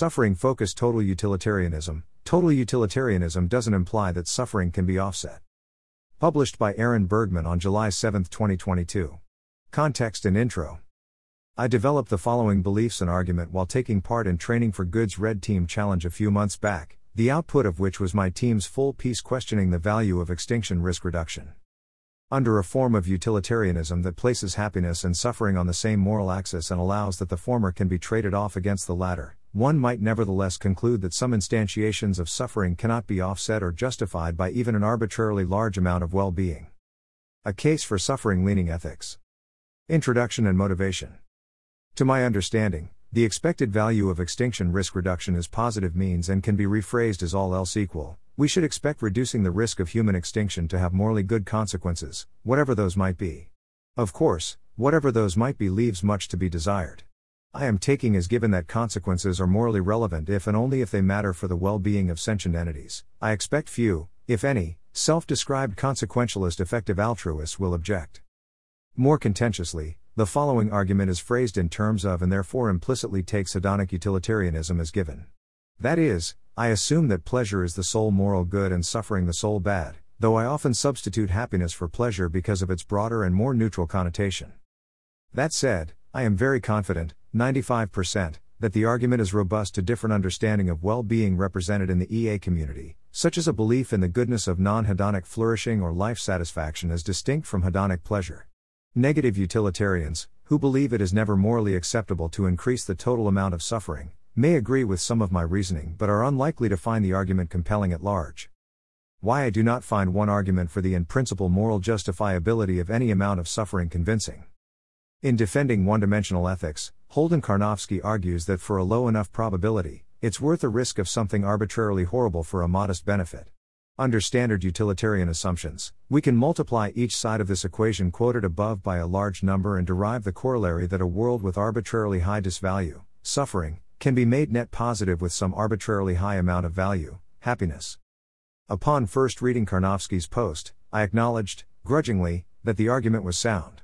Suffering focused total utilitarianism. Total utilitarianism doesn't imply that suffering can be offset. Published by Aaron Bergman on July 7, 2022. Context and Intro I developed the following beliefs and argument while taking part in training for Good's Red Team Challenge a few months back, the output of which was my team's full piece questioning the value of extinction risk reduction. Under a form of utilitarianism that places happiness and suffering on the same moral axis and allows that the former can be traded off against the latter, one might nevertheless conclude that some instantiations of suffering cannot be offset or justified by even an arbitrarily large amount of well being. A case for suffering leaning ethics. Introduction and motivation. To my understanding, the expected value of extinction risk reduction is positive means and can be rephrased as all else equal. We should expect reducing the risk of human extinction to have morally good consequences, whatever those might be. Of course, whatever those might be leaves much to be desired. I am taking as given that consequences are morally relevant if and only if they matter for the well being of sentient entities. I expect few, if any, self described consequentialist effective altruists will object. More contentiously, the following argument is phrased in terms of and therefore implicitly takes hedonic utilitarianism as given. That is, I assume that pleasure is the sole moral good and suffering the sole bad, though I often substitute happiness for pleasure because of its broader and more neutral connotation. That said, I am very confident, 95%, that the argument is robust to different understanding of well-being represented in the EA community, such as a belief in the goodness of non-hedonic flourishing or life satisfaction as distinct from hedonic pleasure. Negative utilitarians, who believe it is never morally acceptable to increase the total amount of suffering, may agree with some of my reasoning but are unlikely to find the argument compelling at large. Why I do not find one argument for the in principle moral justifiability of any amount of suffering convincing. In defending one dimensional ethics, Holden Karnofsky argues that for a low enough probability, it's worth the risk of something arbitrarily horrible for a modest benefit. Under standard utilitarian assumptions, we can multiply each side of this equation quoted above by a large number and derive the corollary that a world with arbitrarily high disvalue, suffering, can be made net positive with some arbitrarily high amount of value, happiness. Upon first reading Karnofsky's post, I acknowledged, grudgingly, that the argument was sound.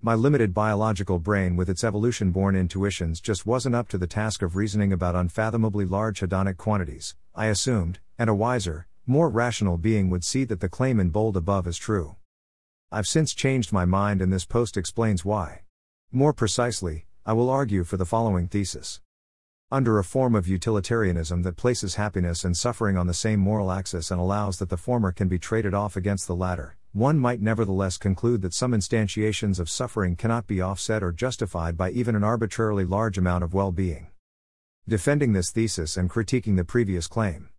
My limited biological brain with its evolution born intuitions just wasn't up to the task of reasoning about unfathomably large hedonic quantities, I assumed, and a wiser, more rational being would see that the claim in bold above is true. I've since changed my mind and this post explains why. More precisely, I will argue for the following thesis. Under a form of utilitarianism that places happiness and suffering on the same moral axis and allows that the former can be traded off against the latter, one might nevertheless conclude that some instantiations of suffering cannot be offset or justified by even an arbitrarily large amount of well being. Defending this thesis and critiquing the previous claim.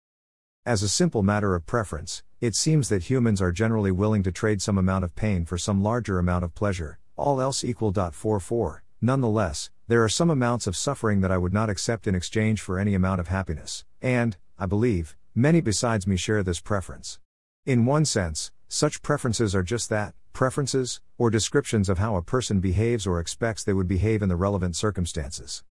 As a simple matter of preference, it seems that humans are generally willing to trade some amount of pain for some larger amount of pleasure, all else equal. 44. Nonetheless, there are some amounts of suffering that I would not accept in exchange for any amount of happiness, and, I believe, many besides me share this preference. In one sense, such preferences are just that preferences, or descriptions of how a person behaves or expects they would behave in the relevant circumstances.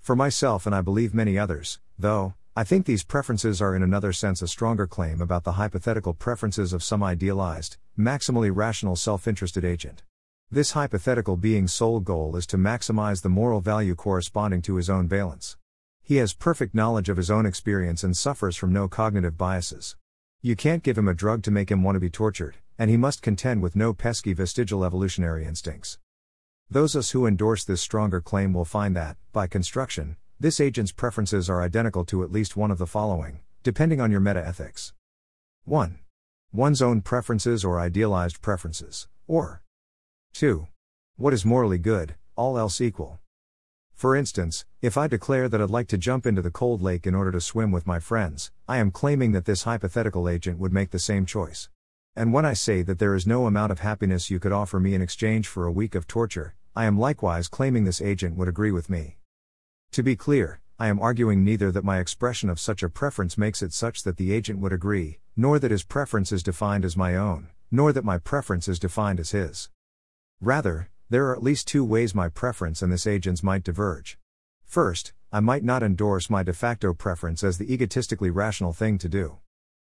For myself and I believe many others, though, I think these preferences are in another sense a stronger claim about the hypothetical preferences of some idealized, maximally rational self interested agent. This hypothetical being's sole goal is to maximize the moral value corresponding to his own valence. He has perfect knowledge of his own experience and suffers from no cognitive biases. You can't give him a drug to make him want to be tortured, and he must contend with no pesky vestigial evolutionary instincts. Those us who endorse this stronger claim will find that, by construction, this agent's preferences are identical to at least one of the following, depending on your meta ethics. 1. One's own preferences or idealized preferences, or 2. What is morally good, all else equal. For instance, if I declare that I'd like to jump into the cold lake in order to swim with my friends, I am claiming that this hypothetical agent would make the same choice. And when I say that there is no amount of happiness you could offer me in exchange for a week of torture, I am likewise claiming this agent would agree with me. To be clear, I am arguing neither that my expression of such a preference makes it such that the agent would agree, nor that his preference is defined as my own, nor that my preference is defined as his. Rather, there are at least two ways my preference and this agent's might diverge. First, I might not endorse my de facto preference as the egotistically rational thing to do.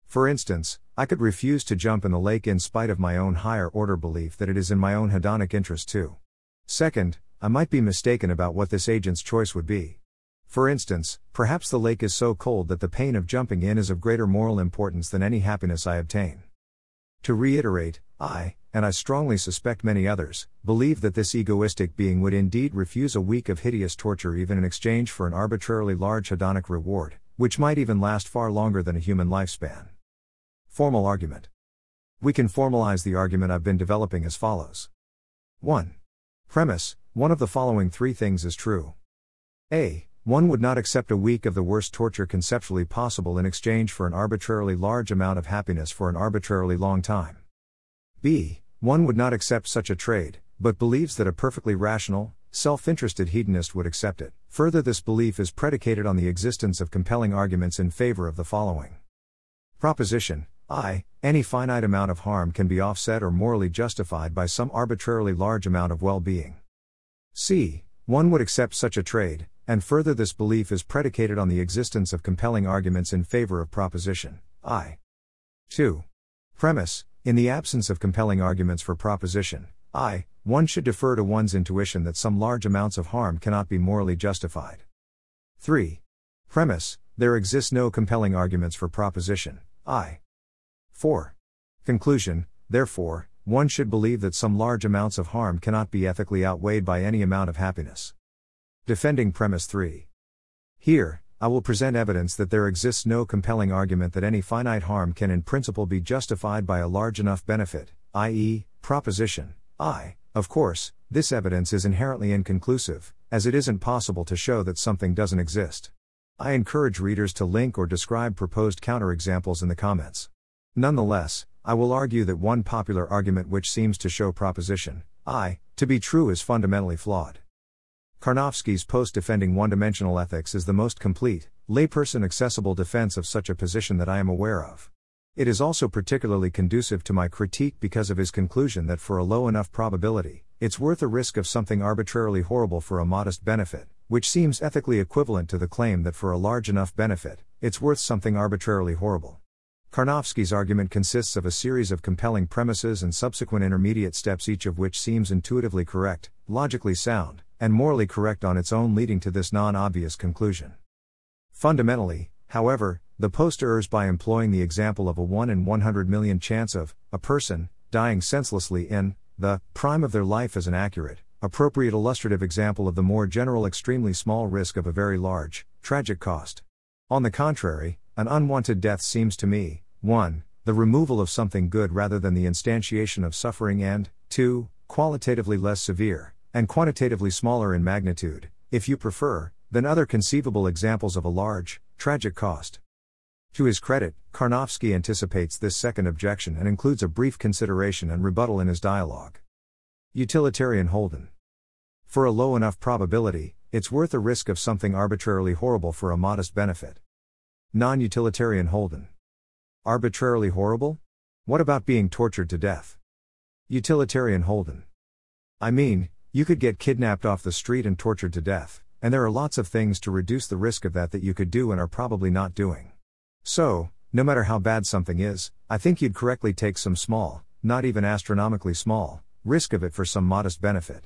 For instance, I could refuse to jump in the lake in spite of my own higher order belief that it is in my own hedonic interest too. Second, I might be mistaken about what this agent's choice would be. For instance, perhaps the lake is so cold that the pain of jumping in is of greater moral importance than any happiness I obtain. To reiterate, I, and I strongly suspect many others, believe that this egoistic being would indeed refuse a week of hideous torture even in exchange for an arbitrarily large hedonic reward, which might even last far longer than a human lifespan. Formal argument. We can formalize the argument I've been developing as follows 1. Premise One of the following three things is true. A. One would not accept a week of the worst torture conceptually possible in exchange for an arbitrarily large amount of happiness for an arbitrarily long time. B. One would not accept such a trade, but believes that a perfectly rational, self interested hedonist would accept it. Further, this belief is predicated on the existence of compelling arguments in favor of the following Proposition I. Any finite amount of harm can be offset or morally justified by some arbitrarily large amount of well being. C. One would accept such a trade, and further, this belief is predicated on the existence of compelling arguments in favor of proposition I. 2. Premise In the absence of compelling arguments for proposition I, one should defer to one's intuition that some large amounts of harm cannot be morally justified. 3. Premise There exists no compelling arguments for proposition I. 4. Conclusion Therefore, one should believe that some large amounts of harm cannot be ethically outweighed by any amount of happiness. Defending Premise 3. Here, I will present evidence that there exists no compelling argument that any finite harm can in principle be justified by a large enough benefit, i.e., proposition I. Of course, this evidence is inherently inconclusive, as it isn't possible to show that something doesn't exist. I encourage readers to link or describe proposed counterexamples in the comments. Nonetheless, I will argue that one popular argument which seems to show proposition I to be true is fundamentally flawed. Karnofsky's post defending one dimensional ethics is the most complete, layperson accessible defense of such a position that I am aware of. It is also particularly conducive to my critique because of his conclusion that for a low enough probability, it's worth a risk of something arbitrarily horrible for a modest benefit, which seems ethically equivalent to the claim that for a large enough benefit, it's worth something arbitrarily horrible. Karnofsky's argument consists of a series of compelling premises and subsequent intermediate steps, each of which seems intuitively correct, logically sound, and morally correct on its own, leading to this non obvious conclusion. Fundamentally, however, the post errs by employing the example of a 1 in 100 million chance of a person dying senselessly in the prime of their life as an accurate, appropriate illustrative example of the more general extremely small risk of a very large, tragic cost. On the contrary, an unwanted death seems to me 1. The removal of something good rather than the instantiation of suffering, and 2. Qualitatively less severe, and quantitatively smaller in magnitude, if you prefer, than other conceivable examples of a large, tragic cost. To his credit, Karnofsky anticipates this second objection and includes a brief consideration and rebuttal in his dialogue. Utilitarian Holden. For a low enough probability, it's worth a risk of something arbitrarily horrible for a modest benefit. Non utilitarian Holden. Arbitrarily horrible? What about being tortured to death? Utilitarian Holden. I mean, you could get kidnapped off the street and tortured to death, and there are lots of things to reduce the risk of that that you could do and are probably not doing. So, no matter how bad something is, I think you'd correctly take some small, not even astronomically small, risk of it for some modest benefit.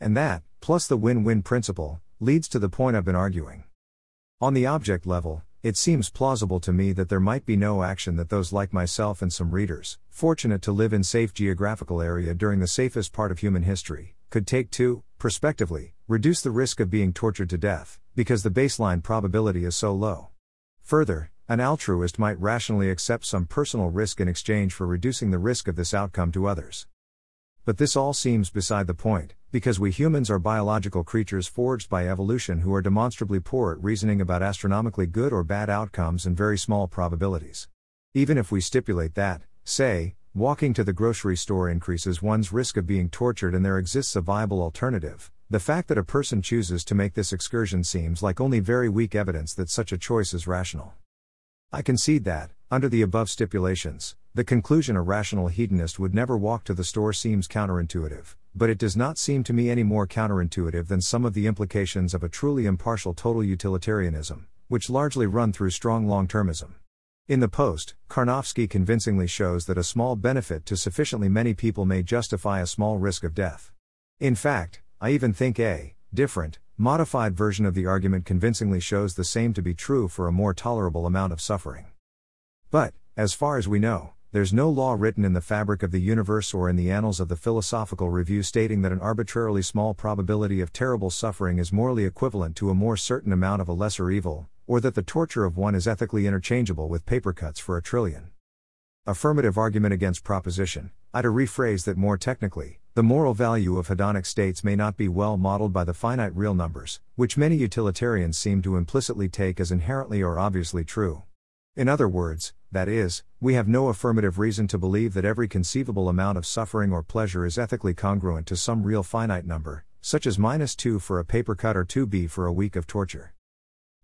And that, plus the win win principle, leads to the point I've been arguing. On the object level, it seems plausible to me that there might be no action that those like myself and some readers, fortunate to live in safe geographical area during the safest part of human history, could take to, prospectively, reduce the risk of being tortured to death, because the baseline probability is so low. Further, an altruist might rationally accept some personal risk in exchange for reducing the risk of this outcome to others. But this all seems beside the point, because we humans are biological creatures forged by evolution who are demonstrably poor at reasoning about astronomically good or bad outcomes and very small probabilities. Even if we stipulate that, say, Walking to the grocery store increases one's risk of being tortured, and there exists a viable alternative. The fact that a person chooses to make this excursion seems like only very weak evidence that such a choice is rational. I concede that, under the above stipulations, the conclusion a rational hedonist would never walk to the store seems counterintuitive, but it does not seem to me any more counterintuitive than some of the implications of a truly impartial total utilitarianism, which largely run through strong long termism. In the post, Karnofsky convincingly shows that a small benefit to sufficiently many people may justify a small risk of death. In fact, I even think a different modified version of the argument convincingly shows the same to be true for a more tolerable amount of suffering. But, as far as we know, there's no law written in the fabric of the universe or in the annals of the Philosophical Review stating that an arbitrarily small probability of terrible suffering is morally equivalent to a more certain amount of a lesser evil, or that the torture of one is ethically interchangeable with paper cuts for a trillion. Affirmative argument against proposition. I to rephrase that more technically, the moral value of hedonic states may not be well modeled by the finite real numbers, which many utilitarians seem to implicitly take as inherently or obviously true. In other words, that is, we have no affirmative reason to believe that every conceivable amount of suffering or pleasure is ethically congruent to some real finite number, such as minus 2 for a paper cut or 2b for a week of torture.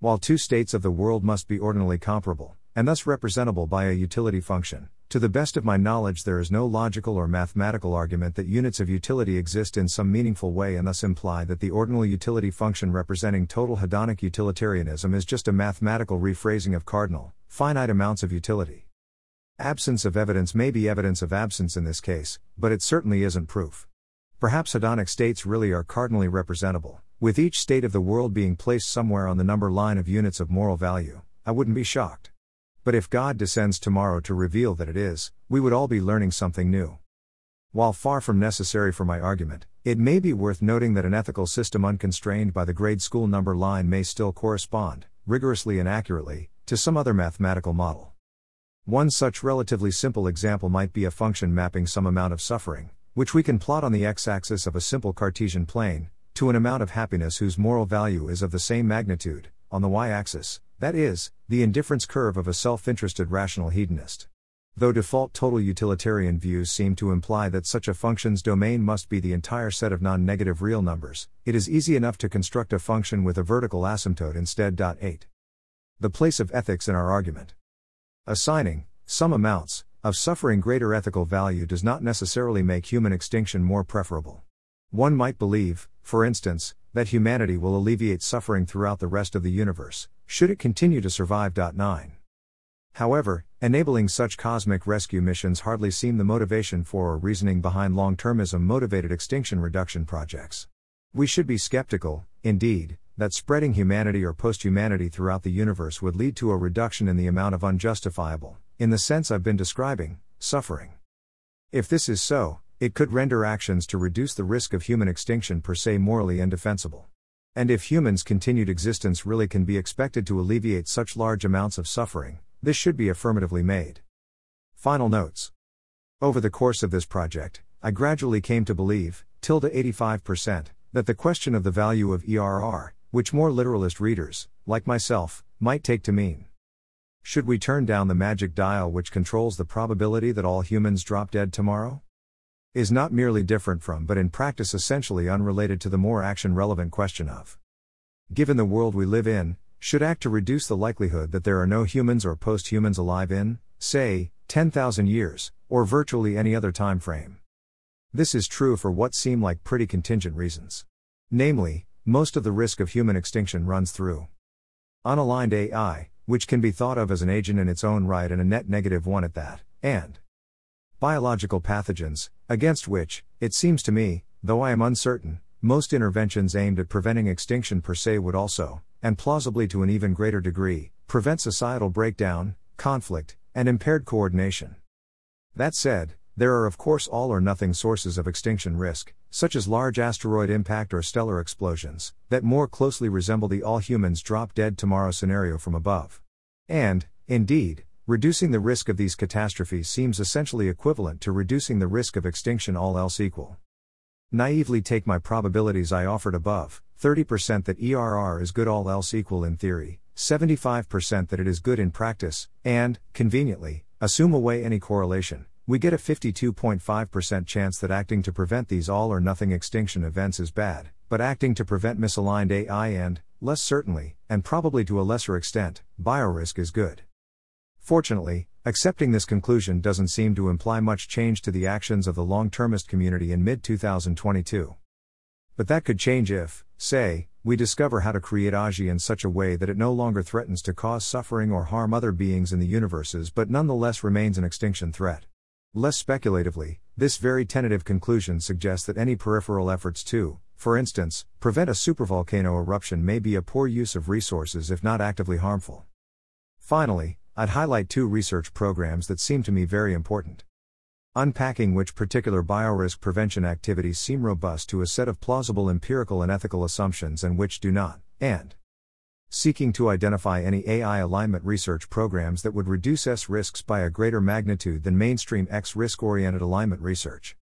While two states of the world must be ordinally comparable, and thus representable by a utility function, to the best of my knowledge, there is no logical or mathematical argument that units of utility exist in some meaningful way and thus imply that the ordinal utility function representing total hedonic utilitarianism is just a mathematical rephrasing of cardinal, finite amounts of utility. Absence of evidence may be evidence of absence in this case, but it certainly isn't proof. Perhaps hedonic states really are cardinally representable, with each state of the world being placed somewhere on the number line of units of moral value. I wouldn't be shocked. But if God descends tomorrow to reveal that it is, we would all be learning something new. While far from necessary for my argument, it may be worth noting that an ethical system unconstrained by the grade school number line may still correspond, rigorously and accurately, to some other mathematical model. One such relatively simple example might be a function mapping some amount of suffering, which we can plot on the x axis of a simple Cartesian plane, to an amount of happiness whose moral value is of the same magnitude, on the y axis, that is, the indifference curve of a self interested rational hedonist. Though default total utilitarian views seem to imply that such a function's domain must be the entire set of non negative real numbers, it is easy enough to construct a function with a vertical asymptote instead. 8. The place of ethics in our argument. Assigning, some amounts, of suffering greater ethical value does not necessarily make human extinction more preferable. One might believe, for instance, that humanity will alleviate suffering throughout the rest of the universe, should it continue to survive. 9. However, enabling such cosmic rescue missions hardly seem the motivation for or reasoning behind long termism motivated extinction reduction projects. We should be skeptical, indeed, that spreading humanity or post humanity throughout the universe would lead to a reduction in the amount of unjustifiable, in the sense I've been describing, suffering. If this is so, it could render actions to reduce the risk of human extinction per se morally indefensible. And if humans' continued existence really can be expected to alleviate such large amounts of suffering, this should be affirmatively made. Final notes. Over the course of this project, I gradually came to believe, tilde 85%, that the question of the value of ERR, which more literalist readers, like myself, might take to mean. Should we turn down the magic dial which controls the probability that all humans drop dead tomorrow? Is not merely different from but in practice essentially unrelated to the more action relevant question of. Given the world we live in, should act to reduce the likelihood that there are no humans or post humans alive in, say, 10,000 years, or virtually any other time frame. This is true for what seem like pretty contingent reasons. Namely, most of the risk of human extinction runs through unaligned AI, which can be thought of as an agent in its own right and a net negative one at that, and biological pathogens, against which, it seems to me, though I am uncertain, most interventions aimed at preventing extinction per se would also, and plausibly to an even greater degree, prevent societal breakdown, conflict, and impaired coordination. That said, there are of course all or nothing sources of extinction risk, such as large asteroid impact or stellar explosions, that more closely resemble the all humans drop dead tomorrow scenario from above. And, indeed, reducing the risk of these catastrophes seems essentially equivalent to reducing the risk of extinction all else equal. Naively take my probabilities I offered above 30% that ERR is good all else equal in theory, 75% that it is good in practice, and, conveniently, assume away any correlation, we get a 52.5% chance that acting to prevent these all or nothing extinction events is bad, but acting to prevent misaligned AI and, less certainly, and probably to a lesser extent, biorisk is good. Fortunately, accepting this conclusion doesn't seem to imply much change to the actions of the long termist community in mid 2022. But that could change if, say, we discover how to create AGI in such a way that it no longer threatens to cause suffering or harm other beings in the universes but nonetheless remains an extinction threat. Less speculatively, this very tentative conclusion suggests that any peripheral efforts to For instance, prevent a supervolcano eruption may be a poor use of resources if not actively harmful. Finally, I'd highlight two research programs that seem to me very important. Unpacking which particular biorisk prevention activities seem robust to a set of plausible empirical and ethical assumptions and which do not, and seeking to identify any AI alignment research programs that would reduce S risks by a greater magnitude than mainstream X risk oriented alignment research.